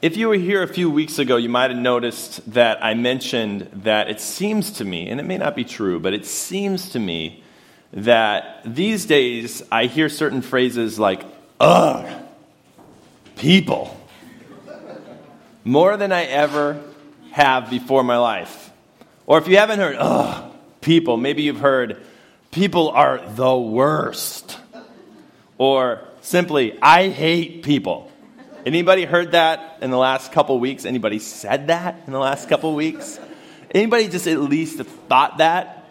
if you were here a few weeks ago, you might have noticed that I mentioned that it seems to me, and it may not be true, but it seems to me that these days I hear certain phrases like, ugh, people, more than I ever have before my life. Or if you haven't heard, ugh, people, maybe you've heard, people are the worst. Or simply, I hate people. Anybody heard that in the last couple weeks? Anybody said that in the last couple weeks? Anybody just at least thought that?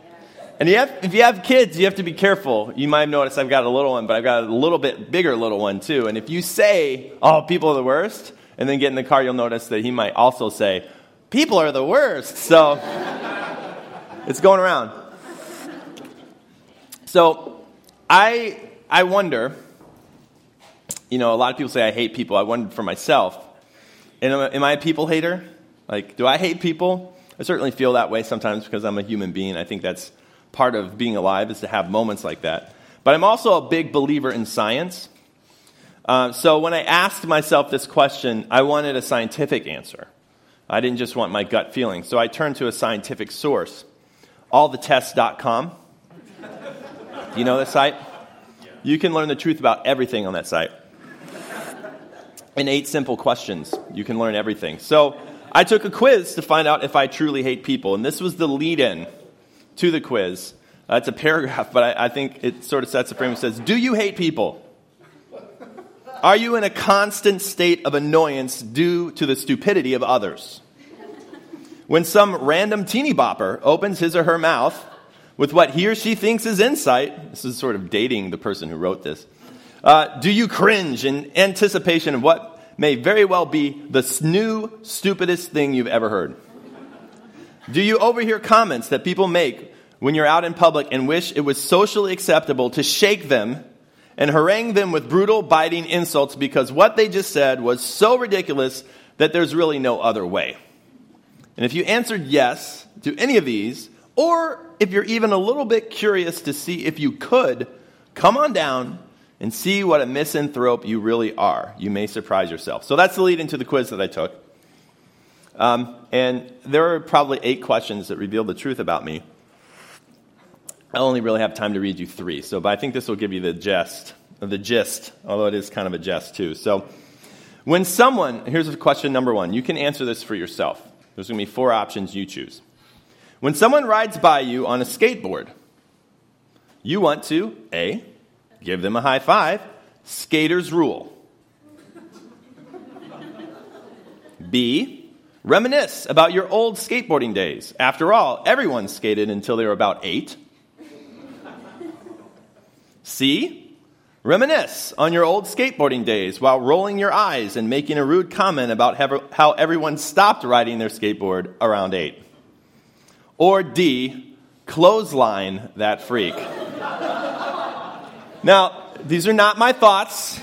And you have, if you have kids, you have to be careful. You might have noticed I've got a little one, but I've got a little bit bigger little one too. And if you say, oh, people are the worst, and then get in the car, you'll notice that he might also say, people are the worst. So it's going around. So I, I wonder, you know, a lot of people say I hate people. I wonder for myself, am, am I a people hater? Like, do I hate people? I certainly feel that way sometimes because I'm a human being. I think that's part of being alive is to have moments like that. But I'm also a big believer in science. Uh, so when I asked myself this question, I wanted a scientific answer. I didn't just want my gut feeling. So I turned to a scientific source, allthetest.com. Do you know that site? You can learn the truth about everything on that site. In eight simple questions, you can learn everything. So I took a quiz to find out if I truly hate people, and this was the lead in to the quiz. Uh, it's a paragraph, but I, I think it sort of sets the frame. It says, Do you hate people? Are you in a constant state of annoyance due to the stupidity of others? When some random teeny bopper opens his or her mouth with what he or she thinks is insight, this is sort of dating the person who wrote this, uh, do you cringe in anticipation of what may very well be the new, stupidest thing you've ever heard? Do you overhear comments that people make when you're out in public and wish it was socially acceptable to shake them and harangue them with brutal, biting insults because what they just said was so ridiculous that there's really no other way? And if you answered yes to any of these, or if you're even a little bit curious to see if you could, come on down and see what a misanthrope you really are. You may surprise yourself. So that's the lead into the quiz that I took. Um, and there are probably eight questions that reveal the truth about me. I only really have time to read you three, so but I think this will give you the gist, the gist, although it is kind of a jest too. So, when someone, here's a question number one. You can answer this for yourself. There's going to be four options you choose. When someone rides by you on a skateboard, you want to A, give them a high five, skater's rule. B, Reminisce about your old skateboarding days. After all, everyone skated until they were about eight. C. Reminisce on your old skateboarding days while rolling your eyes and making a rude comment about how everyone stopped riding their skateboard around eight. Or D. Clothesline that freak. Now, these are not my thoughts.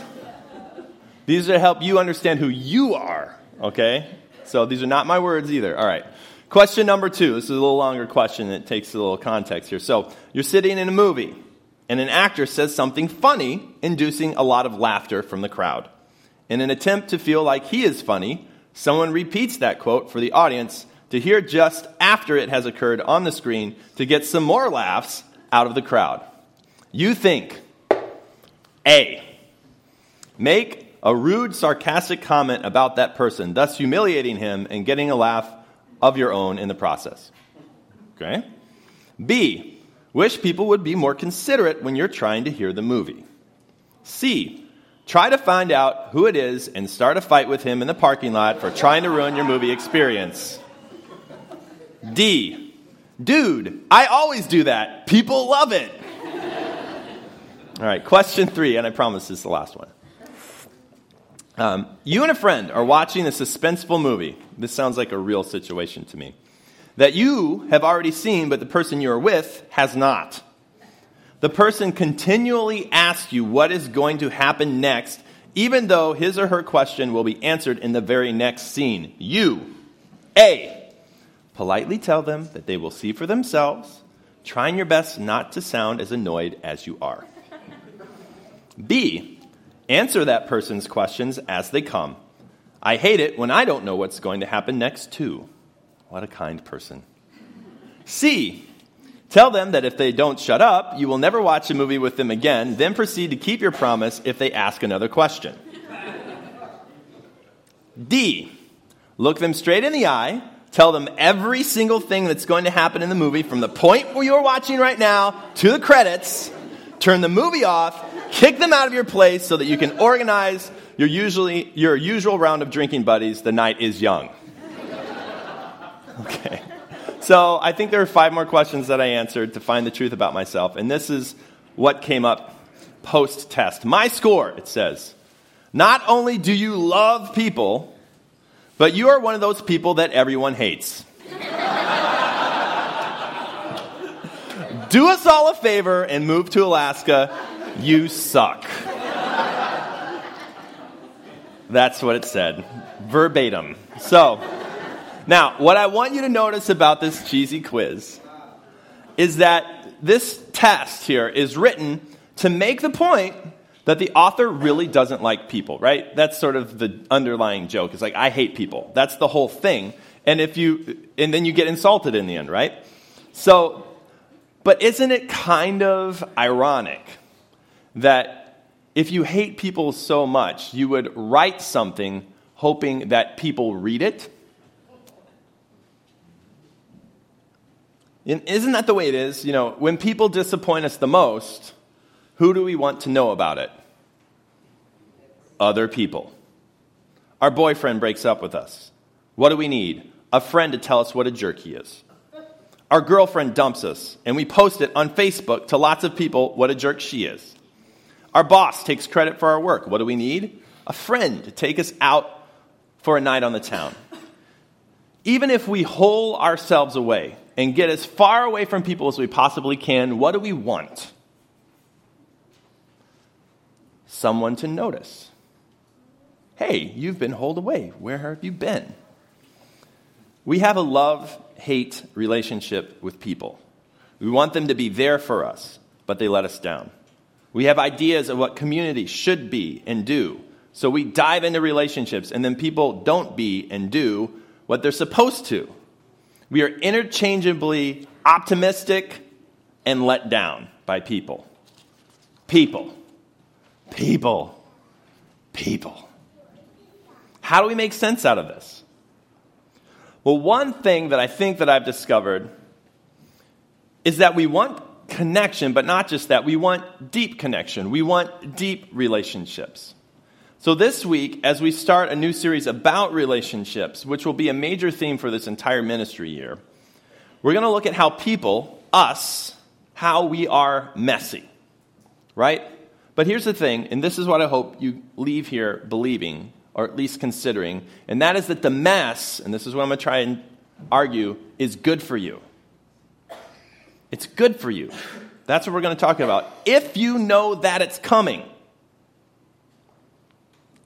These are to help you understand who you are, okay? So these are not my words either. All right. Question number two. This is a little longer question. It takes a little context here. So you're sitting in a movie, and an actor says something funny, inducing a lot of laughter from the crowd. In an attempt to feel like he is funny, someone repeats that quote for the audience to hear just after it has occurred on the screen to get some more laughs out of the crowd. You think A. Make a rude, sarcastic comment about that person, thus humiliating him and getting a laugh of your own in the process. Okay? B, wish people would be more considerate when you're trying to hear the movie. C, try to find out who it is and start a fight with him in the parking lot for trying to ruin your movie experience. D, dude, I always do that. People love it. All right, question three, and I promise this is the last one. Um, you and a friend are watching a suspenseful movie. This sounds like a real situation to me. That you have already seen, but the person you are with has not. The person continually asks you what is going to happen next, even though his or her question will be answered in the very next scene. You, A, politely tell them that they will see for themselves, trying your best not to sound as annoyed as you are. B, Answer that person's questions as they come. I hate it when I don't know what's going to happen next, too. What a kind person. C. Tell them that if they don't shut up, you will never watch a movie with them again, then proceed to keep your promise if they ask another question. D. Look them straight in the eye, tell them every single thing that's going to happen in the movie from the point where you're watching right now to the credits, turn the movie off, kick them out of your place so that you can organize your, usually, your usual round of drinking buddies. The night is young. Okay. So I think there are five more questions that I answered to find the truth about myself. And this is what came up post test. My score, it says, not only do you love people, but you are one of those people that everyone hates. do us all a favor and move to Alaska. You suck. That's what it said, verbatim. So, now, what I want you to notice about this cheesy quiz is that this test here is written to make the point that the author really doesn't like people, right? That's sort of the underlying joke. It's like, I hate people. That's the whole thing. And if you, and then you get insulted in the end, right? So, but isn't it kind of ironic that if you hate people so much, you would write something hoping that people read it? Isn't that the way it is? You know, when people disappoint us the most, who do we want to know about it? Other people. Our boyfriend breaks up with us. What do we need? A friend to tell us what a jerk he is. Our girlfriend dumps us, and we post it on Facebook to lots of people what a jerk she is. Our boss takes credit for our work. What do we need? A friend to take us out for a night on the town. Even if we hole ourselves away and get as far away from people as we possibly can, what do we want? Someone to notice. Hey, you've been holed away. Where have you been? We have a love hate relationship with people. We want them to be there for us, but they let us down. We have ideas of what community should be and do. So we dive into relationships, and then people don't be and do what they're supposed to. We are interchangeably optimistic and let down by people. People. People. People. How do we make sense out of this? Well, one thing that I think that I've discovered is that we want connection, but not just that. We want deep connection. We want deep relationships. So, this week, as we start a new series about relationships, which will be a major theme for this entire ministry year, we're going to look at how people, us, how we are messy, right? But here's the thing, and this is what I hope you leave here believing, or at least considering, and that is that the mess, and this is what I'm going to try and argue, is good for you. It's good for you. That's what we're going to talk about. If you know that it's coming,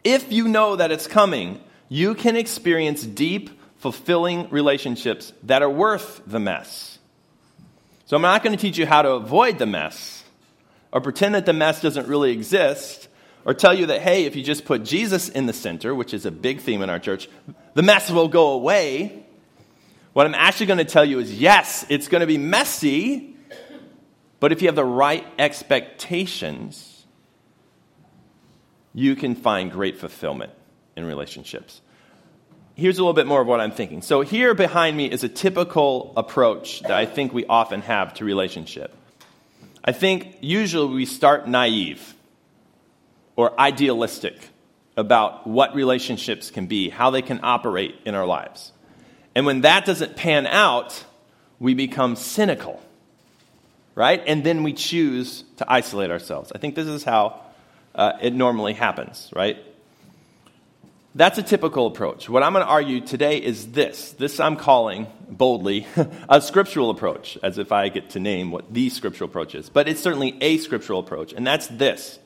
if you know that it's coming, you can experience deep, fulfilling relationships that are worth the mess. So I'm not going to teach you how to avoid the mess or pretend that the mess doesn't really exist or tell you that, hey, if you just put Jesus in the center, which is a big theme in our church, the mess will go away. What I'm actually going to tell you is yes, it's going to be messy, but if you have the right expectations, you can find great fulfillment in relationships. Here's a little bit more of what I'm thinking. So, here behind me is a typical approach that I think we often have to relationship. I think usually we start naive or idealistic about what relationships can be, how they can operate in our lives. And when that doesn't pan out, we become cynical, right? And then we choose to isolate ourselves. I think this is how uh, it normally happens, right? That's a typical approach. What I'm going to argue today is this. This I'm calling boldly a scriptural approach, as if I get to name what the scriptural approach is. But it's certainly a scriptural approach, and that's this.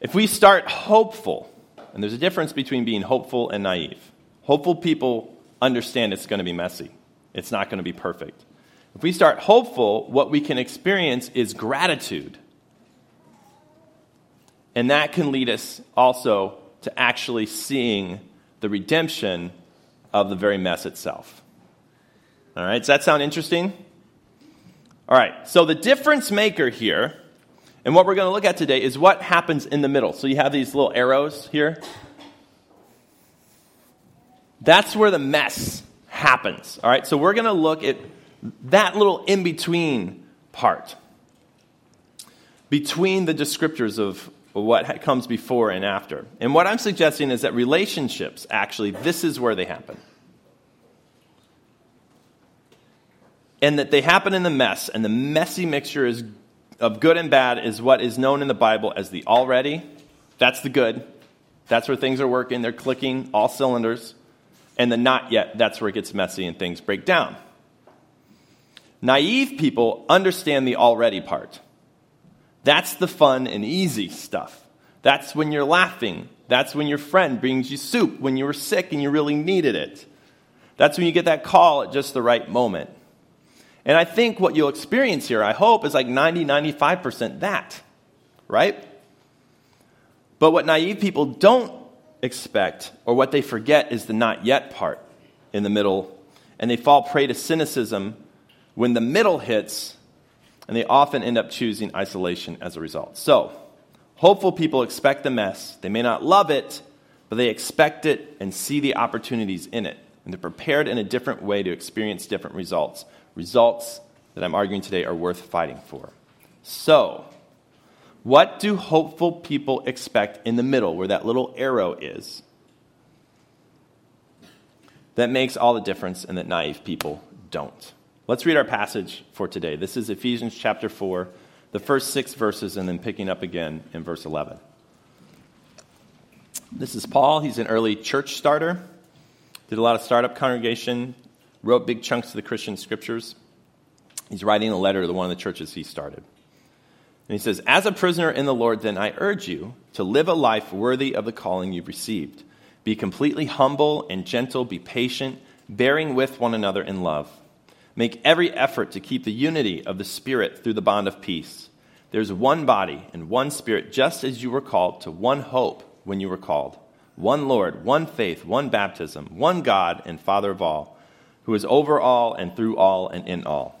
If we start hopeful, and there's a difference between being hopeful and naive, hopeful people understand it's going to be messy, it's not going to be perfect. If we start hopeful, what we can experience is gratitude and that can lead us also to actually seeing the redemption of the very mess itself. All right, does that sound interesting? All right, so the difference maker here, and what we're going to look at today, is what happens in the middle. So you have these little arrows here. That's where the mess happens. All right, so we're going to look at that little in between part between the descriptors of what comes before and after. And what I'm suggesting is that relationships, actually, this is where they happen. And that they happen in the mess, and the messy mixture is, of good and bad is what is known in the Bible as the already. That's the good. That's where things are working, they're clicking all cylinders. And the not yet, that's where it gets messy and things break down. Naive people understand the already part. That's the fun and easy stuff. That's when you're laughing. That's when your friend brings you soup when you were sick and you really needed it. That's when you get that call at just the right moment. And I think what you'll experience here, I hope, is like 90, 95% that, right? But what naive people don't expect, or what they forget, is the not yet part in the middle. And they fall prey to cynicism when the middle hits and they often end up choosing isolation as a result. So, hopeful people expect the mess. They may not love it, but they expect it and see the opportunities in it. And they're prepared in a different way to experience different results. Results that I'm arguing today are worth fighting for. So, what do hopeful people expect in the middle, where that little arrow is? That makes all the difference, and that naive people don't. Let's read our passage for today. This is Ephesians chapter 4, the first six verses, and then picking up again in verse 11. This is Paul. He's an early church starter, did a lot of startup congregation, wrote big chunks of the Christian scriptures. He's writing a letter to one of the churches he started. And he says, As a prisoner in the Lord, then I urge you to live a life worthy of the calling you've received. Be completely humble and gentle, be patient, bearing with one another in love. Make every effort to keep the unity of the Spirit through the bond of peace. There's one body and one Spirit, just as you were called to one hope when you were called. One Lord, one faith, one baptism, one God and Father of all, who is over all and through all and in all.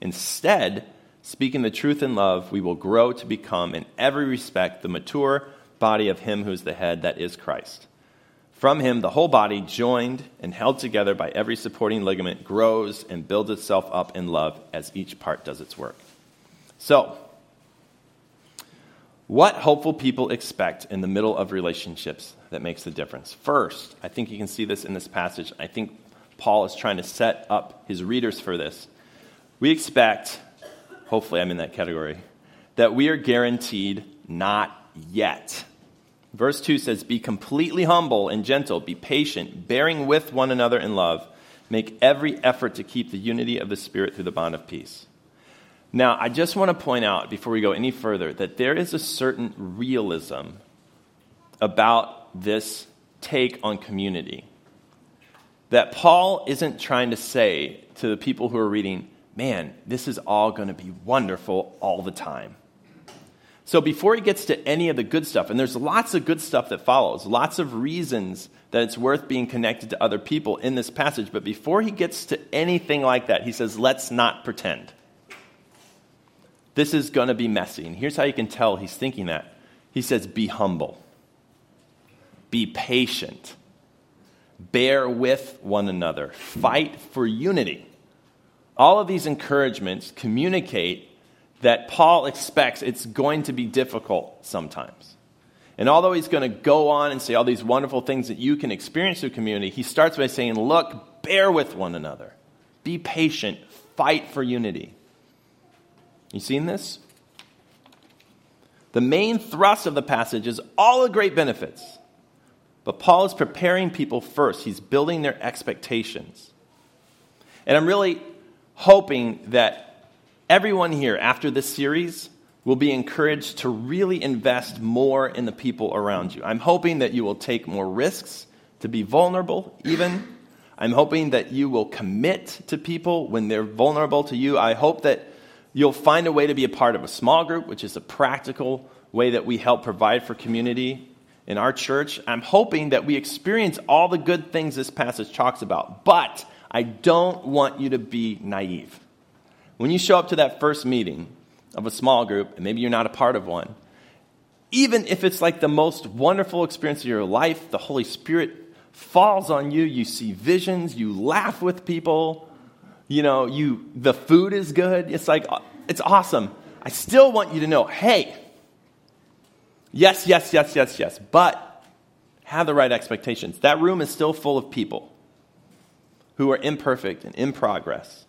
Instead, speaking the truth in love, we will grow to become, in every respect, the mature body of Him who is the head, that is Christ. From him, the whole body, joined and held together by every supporting ligament, grows and builds itself up in love as each part does its work. So, what hopeful people expect in the middle of relationships that makes the difference? First, I think you can see this in this passage. I think Paul is trying to set up his readers for this. We expect, hopefully I'm in that category, that we are guaranteed not yet. Verse 2 says, Be completely humble and gentle, be patient, bearing with one another in love. Make every effort to keep the unity of the Spirit through the bond of peace. Now, I just want to point out before we go any further that there is a certain realism about this take on community. That Paul isn't trying to say to the people who are reading, man, this is all going to be wonderful all the time. So before he gets to any of the good stuff, and there's lots of good stuff that follows, lots of reasons that it's worth being connected to other people in this passage, but before he gets to anything like that, he says, let's not pretend. This is going to be messy. And here's how you can tell he's thinking that. He says, be humble, be patient, bear with one another, fight for unity. All of these encouragements communicate that Paul expects it's going to be difficult sometimes. And although he's going to go on and say all these wonderful things that you can experience through community, he starts by saying, Look, bear with one another, be patient, fight for unity. You seen this? The main thrust of the passage is all the great benefits. But Paul is preparing people first, he's building their expectations. And I'm really hoping that everyone here after this series will be encouraged to really invest more in the people around you. I'm hoping that you will take more risks to be vulnerable, even. I'm hoping that you will commit to people when they're vulnerable to you. I hope that you'll find a way to be a part of a small group, which is a practical way that we help provide for community in our church. I'm hoping that we experience all the good things this passage talks about, but I don't want you to be naive. When you show up to that first meeting of a small group, and maybe you're not a part of one, even if it's like the most wonderful experience of your life, the Holy Spirit falls on you, you see visions, you laugh with people, you know, you the food is good. It's like it's awesome. I still want you to know, hey, yes, yes, yes, yes, yes, but have the right expectations. That room is still full of people who are imperfect and in progress.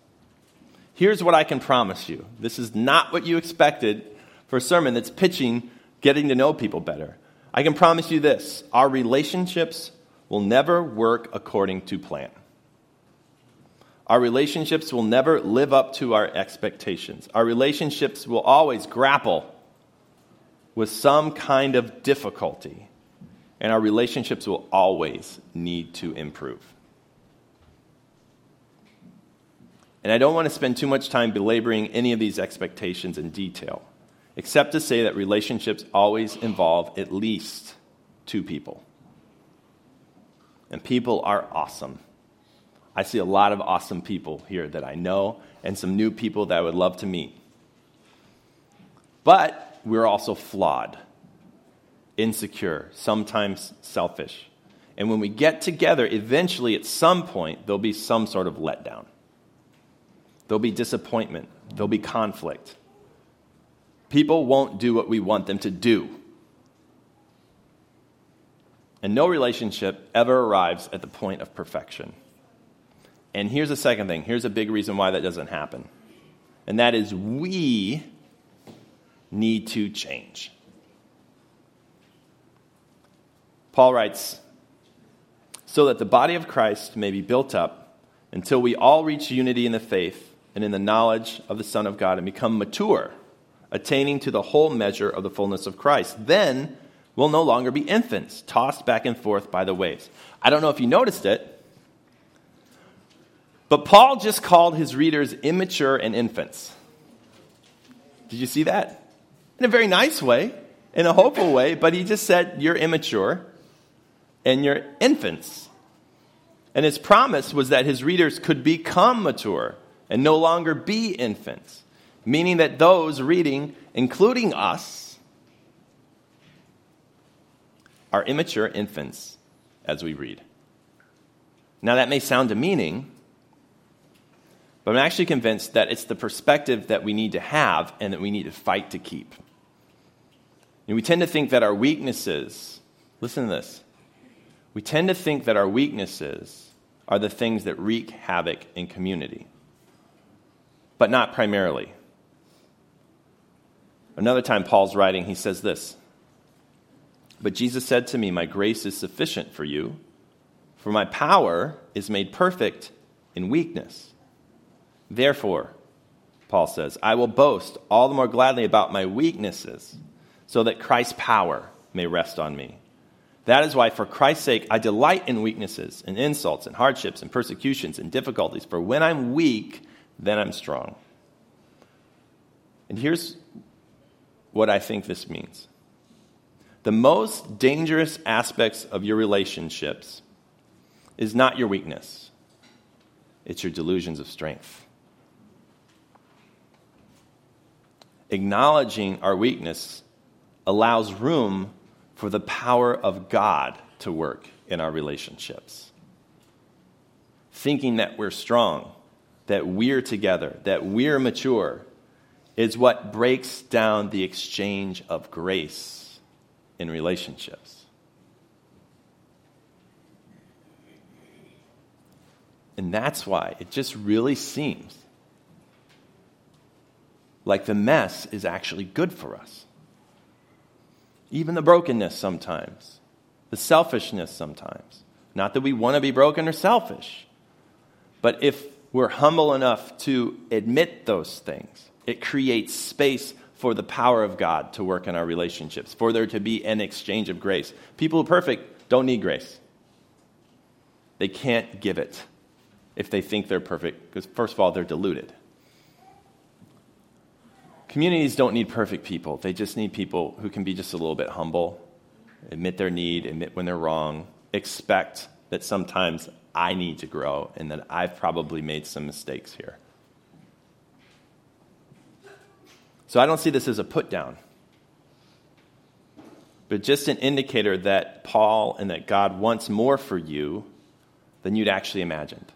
Here's what I can promise you. This is not what you expected for a sermon that's pitching getting to know people better. I can promise you this our relationships will never work according to plan. Our relationships will never live up to our expectations. Our relationships will always grapple with some kind of difficulty, and our relationships will always need to improve. And I don't want to spend too much time belaboring any of these expectations in detail, except to say that relationships always involve at least two people. And people are awesome. I see a lot of awesome people here that I know, and some new people that I would love to meet. But we're also flawed, insecure, sometimes selfish. And when we get together, eventually, at some point, there'll be some sort of letdown. There'll be disappointment. There'll be conflict. People won't do what we want them to do. And no relationship ever arrives at the point of perfection. And here's the second thing here's a big reason why that doesn't happen. And that is we need to change. Paul writes, so that the body of Christ may be built up until we all reach unity in the faith and in the knowledge of the Son of God and become mature, attaining to the whole measure of the fullness of Christ. Then we'll no longer be infants, tossed back and forth by the waves. I don't know if you noticed it, but Paul just called his readers immature and infants. Did you see that? In a very nice way, in a hopeful way, but he just said, You're immature and you're infants. And his promise was that his readers could become mature and no longer be infants, meaning that those reading, including us, are immature infants as we read. Now, that may sound demeaning, but I'm actually convinced that it's the perspective that we need to have and that we need to fight to keep. And we tend to think that our weaknesses, listen to this, we tend to think that our weaknesses are the things that wreak havoc in community but not primarily. Another time, Paul's writing, he says this But Jesus said to me, My grace is sufficient for you, for my power is made perfect in weakness. Therefore, Paul says, I will boast all the more gladly about my weaknesses, so that Christ's power may rest on me. That is why, for Christ's sake, I delight in weaknesses, and insults, and hardships, and persecutions, and difficulties. For when I'm weak, then I'm strong. And here's what I think this means the most dangerous aspects of your relationships is not your weakness, it's your delusions of strength. Acknowledging our weakness allows room for the power of God to work in our relationships. Thinking that we're strong that we're together, that we're mature, is what breaks down the exchange of grace in relationships. And that's why it just really seems like the mess is actually good for us. Even the brokenness sometimes the selfishness sometimes. Not that we want to be broken or selfish, but if we're humble enough to admit those things, it creates space for the power of God to work in our relationships, for there to be an exchange of grace. People who are perfect don't need grace. They can't give it if they think they're perfect, because first of all, they're deluded. Communities don't need perfect people. They just need people who can be just a little bit humble, admit their need, admit when they're wrong, expect that sometimes I need to grow and that I've probably made some mistakes here. So I don't see this as a put down, but just an indicator that Paul and that God wants more for you than you'd actually imagined.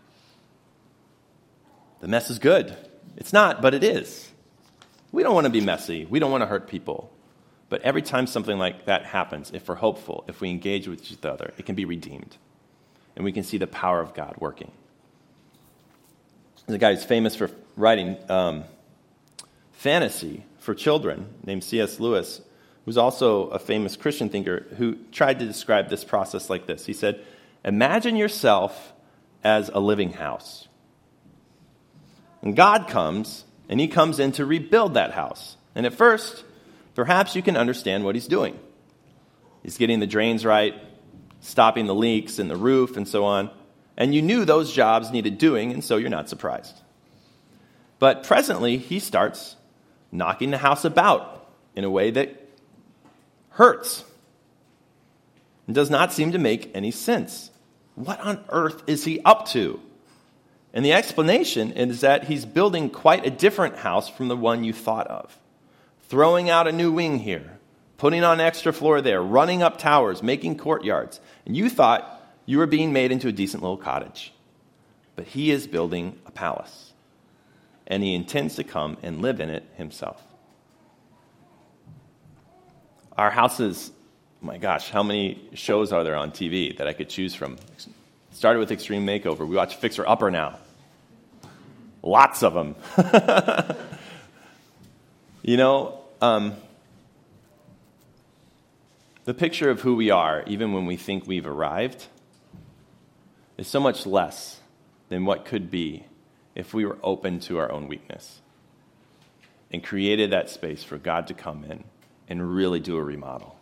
The mess is good. It's not, but it is. We don't want to be messy. We don't want to hurt people. But every time something like that happens, if we're hopeful, if we engage with each other, it can be redeemed. And we can see the power of God working. There's a guy who's famous for writing um, fantasy for children named C.S. Lewis, who's also a famous Christian thinker, who tried to describe this process like this. He said, Imagine yourself as a living house. And God comes and he comes in to rebuild that house. And at first, perhaps you can understand what he's doing. He's getting the drains right, stopping the leaks in the roof, and so on. And you knew those jobs needed doing, and so you're not surprised. But presently, he starts knocking the house about in a way that hurts and does not seem to make any sense. What on earth is he up to? And the explanation is that he's building quite a different house from the one you thought of. Throwing out a new wing here, putting on extra floor there, running up towers, making courtyards. And you thought you were being made into a decent little cottage. But he is building a palace. And he intends to come and live in it himself. Our houses, my gosh, how many shows are there on TV that I could choose from? Started with Extreme Makeover. We watch Fixer Upper now. Lots of them. you know, um, the picture of who we are, even when we think we've arrived, is so much less than what could be if we were open to our own weakness and created that space for God to come in and really do a remodel.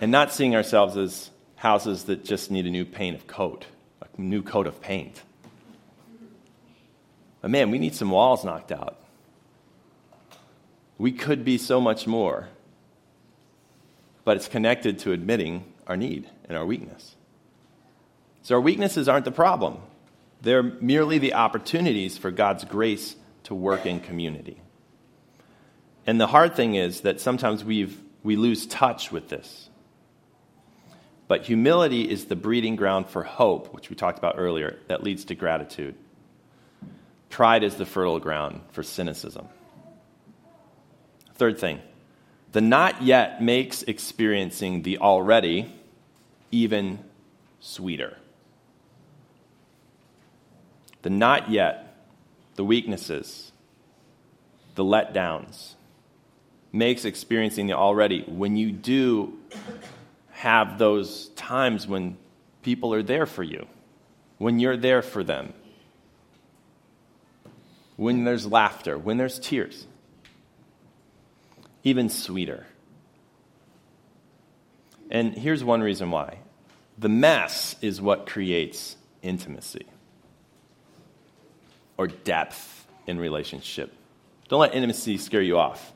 And not seeing ourselves as houses that just need a new paint of coat, a new coat of paint. But man, we need some walls knocked out. We could be so much more. But it's connected to admitting our need and our weakness. So our weaknesses aren't the problem, they're merely the opportunities for God's grace to work in community. And the hard thing is that sometimes we've, we lose touch with this. But humility is the breeding ground for hope, which we talked about earlier, that leads to gratitude. Pride is the fertile ground for cynicism. Third thing, the not yet makes experiencing the already even sweeter. The not yet, the weaknesses, the letdowns, makes experiencing the already when you do have those times when people are there for you, when you're there for them, when there's laughter, when there's tears, even sweeter. And here's one reason why the mess is what creates intimacy or depth in relationship. Don't let intimacy scare you off.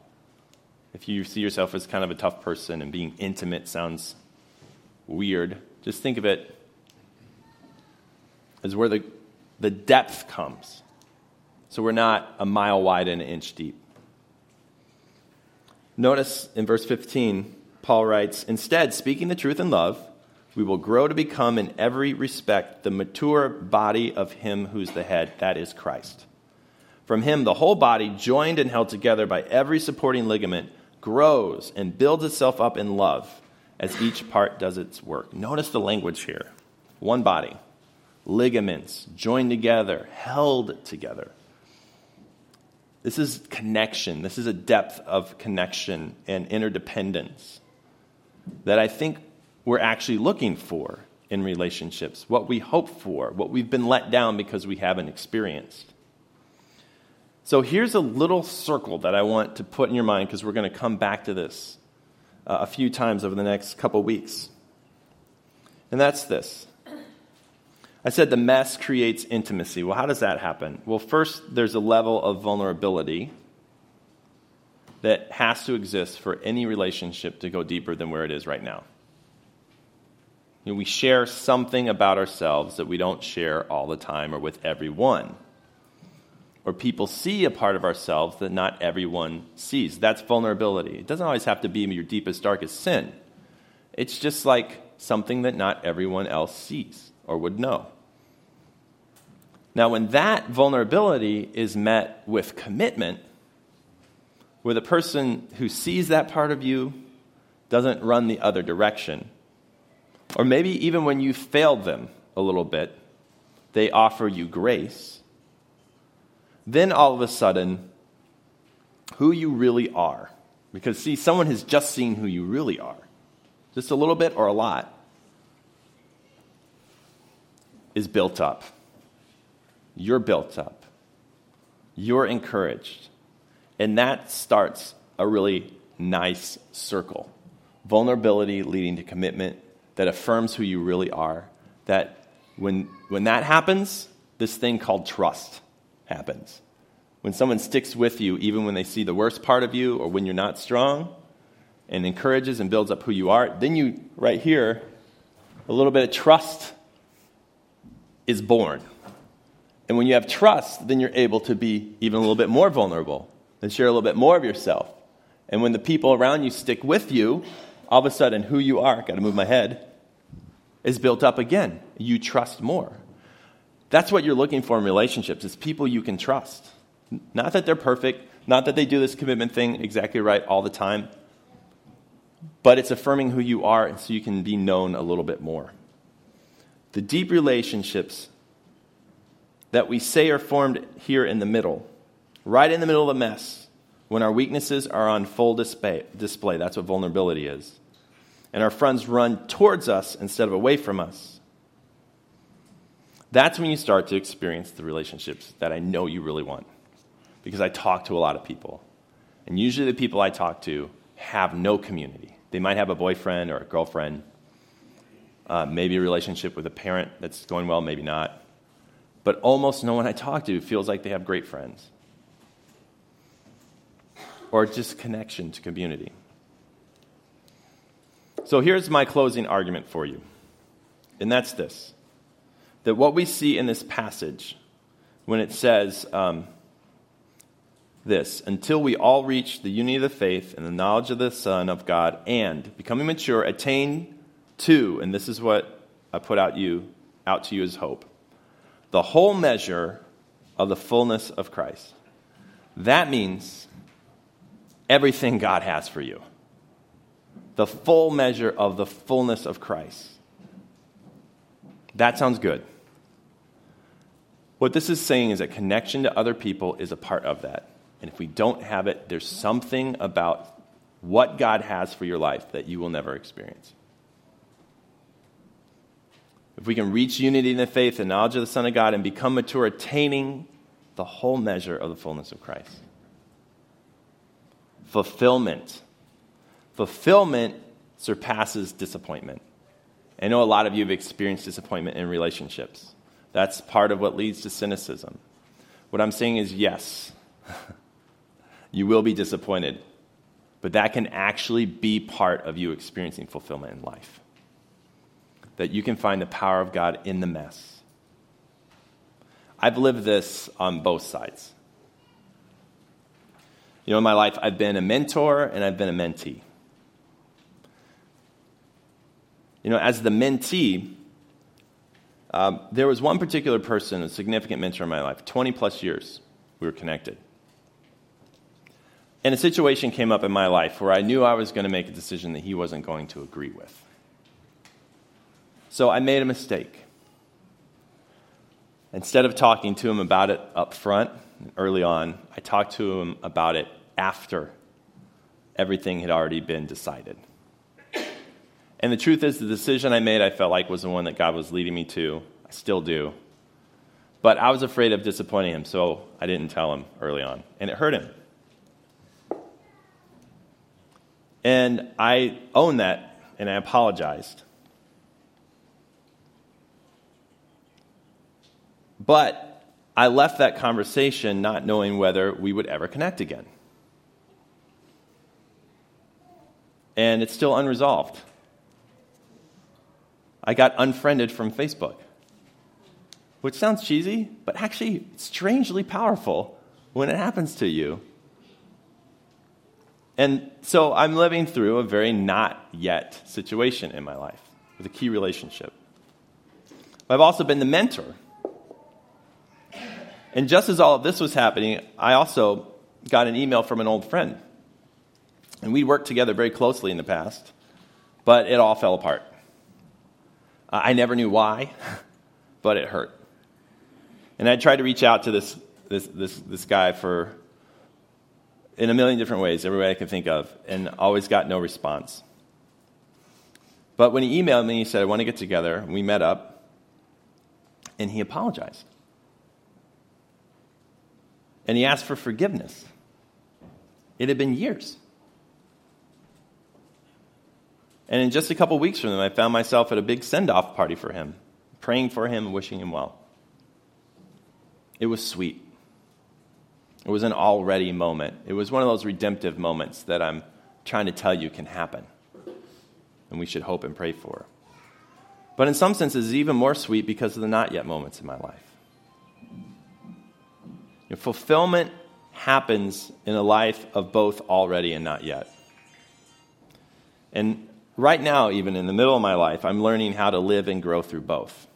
If you see yourself as kind of a tough person and being intimate sounds weird, just think of it as where the, the depth comes. So we're not a mile wide and an inch deep. Notice in verse 15, Paul writes, Instead, speaking the truth in love, we will grow to become in every respect the mature body of Him who's the head, that is Christ. From Him, the whole body, joined and held together by every supporting ligament, grows and builds itself up in love as each part does its work. Notice the language here one body, ligaments joined together, held together. This is connection. This is a depth of connection and interdependence that I think we're actually looking for in relationships, what we hope for, what we've been let down because we haven't experienced. So here's a little circle that I want to put in your mind because we're going to come back to this uh, a few times over the next couple weeks. And that's this. I said the mess creates intimacy. Well, how does that happen? Well, first, there's a level of vulnerability that has to exist for any relationship to go deeper than where it is right now. You know, we share something about ourselves that we don't share all the time or with everyone. Or people see a part of ourselves that not everyone sees. That's vulnerability. It doesn't always have to be your deepest, darkest sin. It's just like something that not everyone else sees or would know. Now, when that vulnerability is met with commitment, where the person who sees that part of you doesn't run the other direction, or maybe even when you failed them a little bit, they offer you grace, then all of a sudden, who you really are, because see, someone has just seen who you really are, just a little bit or a lot, is built up. You're built up. You're encouraged. And that starts a really nice circle. Vulnerability leading to commitment that affirms who you really are. That when, when that happens, this thing called trust happens. When someone sticks with you, even when they see the worst part of you or when you're not strong, and encourages and builds up who you are, then you, right here, a little bit of trust is born. And when you have trust, then you're able to be even a little bit more vulnerable and share a little bit more of yourself. And when the people around you stick with you, all of a sudden, who you are, got to move my head, is built up again. You trust more. That's what you're looking for in relationships, is people you can trust. Not that they're perfect, not that they do this commitment thing exactly right all the time, but it's affirming who you are and so you can be known a little bit more. The deep relationships that we say are formed here in the middle, right in the middle of the mess, when our weaknesses are on full display. display. That's what vulnerability is. And our friends run towards us instead of away from us. That's when you start to experience the relationships that I know you really want. Because I talk to a lot of people. And usually the people I talk to have no community. They might have a boyfriend or a girlfriend, uh, maybe a relationship with a parent that's going well, maybe not. But almost no one I talk to feels like they have great friends. Or just connection to community. So here's my closing argument for you, and that's this that what we see in this passage when it says um, this until we all reach the unity of the faith and the knowledge of the Son of God and becoming mature, attain to, and this is what I put out you out to you as hope the whole measure of the fullness of Christ. That means everything God has for you. The full measure of the fullness of Christ. That sounds good. What this is saying is that connection to other people is a part of that. And if we don't have it, there's something about what God has for your life that you will never experience if we can reach unity in the faith and knowledge of the Son of God and become mature, attaining the whole measure of the fullness of Christ. Fulfillment. Fulfillment surpasses disappointment. I know a lot of you have experienced disappointment in relationships. That's part of what leads to cynicism. What I'm saying is, yes, you will be disappointed, but that can actually be part of you experiencing fulfillment in life that you can find the power of God in the mess. I've lived this on both sides. You know, in my life, I've been a mentor and I've been a mentee. You know, as the mentee, um, there was one particular person, a significant mentor in my life, 20 plus years we were connected. And a situation came up in my life where I knew I was going to make a decision that he wasn't going to agree with. So I made a mistake. Instead of talking to him about it up front, early on, I talked to him about it after everything had already been decided. And the truth is, the decision I made, I felt like was the one that God was leading me to. I still do. But I was afraid of disappointing him, so I didn't tell him early on. And it hurt him. And I own that, and I apologized. But I left that conversation not knowing whether we would ever connect again. And it's still unresolved. I got unfriended from Facebook, which sounds cheesy, but actually strangely powerful when it happens to you. And so I'm living through a very not yet situation in my life with a key relationship. I've also been the mentor. And just as all of this was happening, I also got an email from an old friend. And we worked together very closely in the past, but it all fell apart. I never knew why, but it hurt. And I tried to reach out to this, this, this, this guy for in a million different ways, every way I could think of, and always got no response. But when he emailed me, he said, I want to get together. We met up, and he apologized. And he asked for forgiveness. It had been years. And in just a couple weeks from then, I found myself at a big send off party for him, praying for him and wishing him well. It was sweet. It was an already moment. It was one of those redemptive moments that I'm trying to tell you can happen. And we should hope and pray for. But in some senses, it's even more sweet because of the not yet moments in my life. Fulfillment happens in a life of both already and not yet. And right now, even in the middle of my life, I'm learning how to live and grow through both.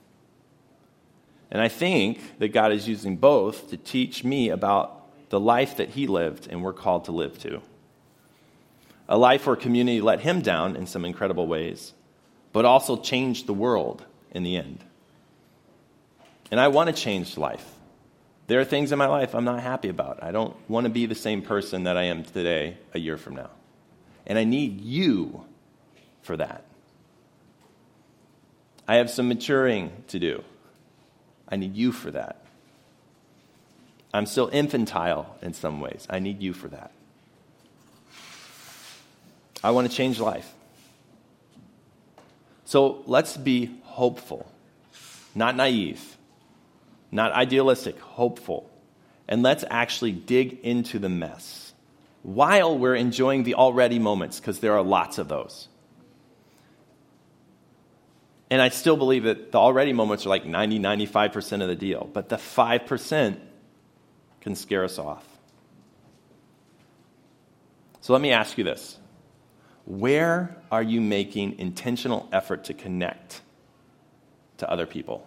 And I think that God is using both to teach me about the life that he lived and we're called to live to. A life where community let him down in some incredible ways, but also changed the world in the end. And I want to change life. There are things in my life I'm not happy about. I don't want to be the same person that I am today a year from now. And I need you for that. I have some maturing to do. I need you for that. I'm still infantile in some ways. I need you for that. I want to change life. So let's be hopeful, not naive, not idealistic, hopeful. And let's actually dig into the mess while we're enjoying the already moments, because there are lots of those. And I still believe that the already moments are like 90, 95% of the deal. But the 5%, can scare us off. So let me ask you this Where are you making intentional effort to connect to other people?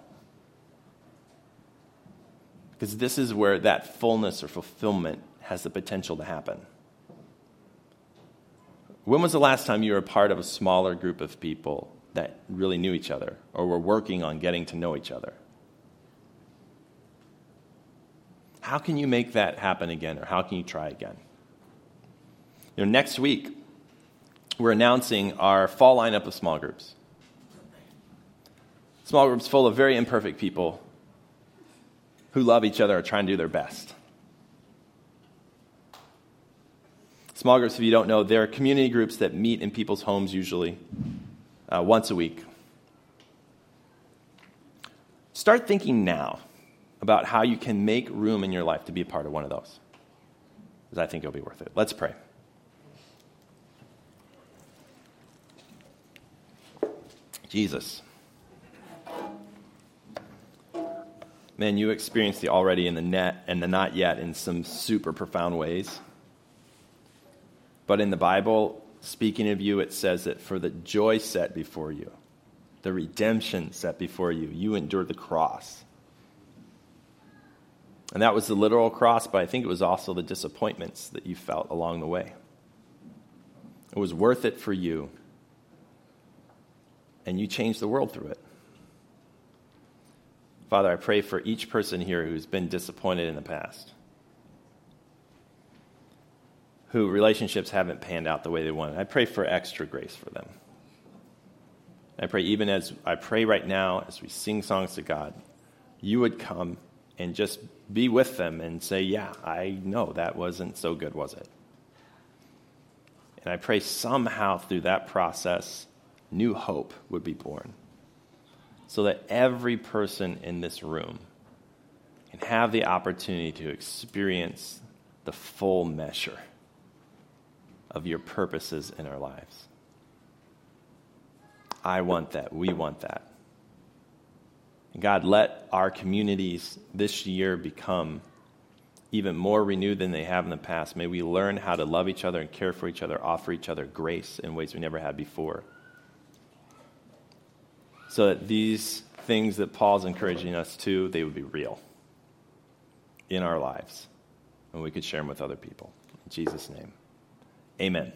Because this is where that fullness or fulfillment has the potential to happen. When was the last time you were a part of a smaller group of people that really knew each other or were working on getting to know each other? How can you make that happen again, or how can you try again? You know, next week, we're announcing our fall lineup of small groups. Small groups full of very imperfect people who love each other are trying to do their best. Small groups, if you don't know, they're community groups that meet in people's homes usually uh, once a week. Start thinking now about how you can make room in your life to be a part of one of those. Because I think it'll be worth it. Let's pray. Jesus. Man, you experience the already and the net and the not yet in some super profound ways. But in the Bible, speaking of you, it says that for the joy set before you, the redemption set before you, you endured the cross and that was the literal cross, but I think it was also the disappointments that you felt along the way. It was worth it for you. And you changed the world through it. Father, I pray for each person here who's been disappointed in the past, who relationships haven't panned out the way they wanted. I pray for extra grace for them. I pray, even as I pray right now, as we sing songs to God, you would come and just be with them and say, Yeah, I know that wasn't so good, was it? And I pray somehow through that process, new hope would be born. So that every person in this room can have the opportunity to experience the full measure of your purposes in our lives. I want that. We want that. And God, let our communities this year become even more renewed than they have in the past. May we learn how to love each other and care for each other, offer each other grace in ways we never had before. So that these things that Paul's encouraging us to, they would be real in our lives. And we could share them with other people. In Jesus' name, amen.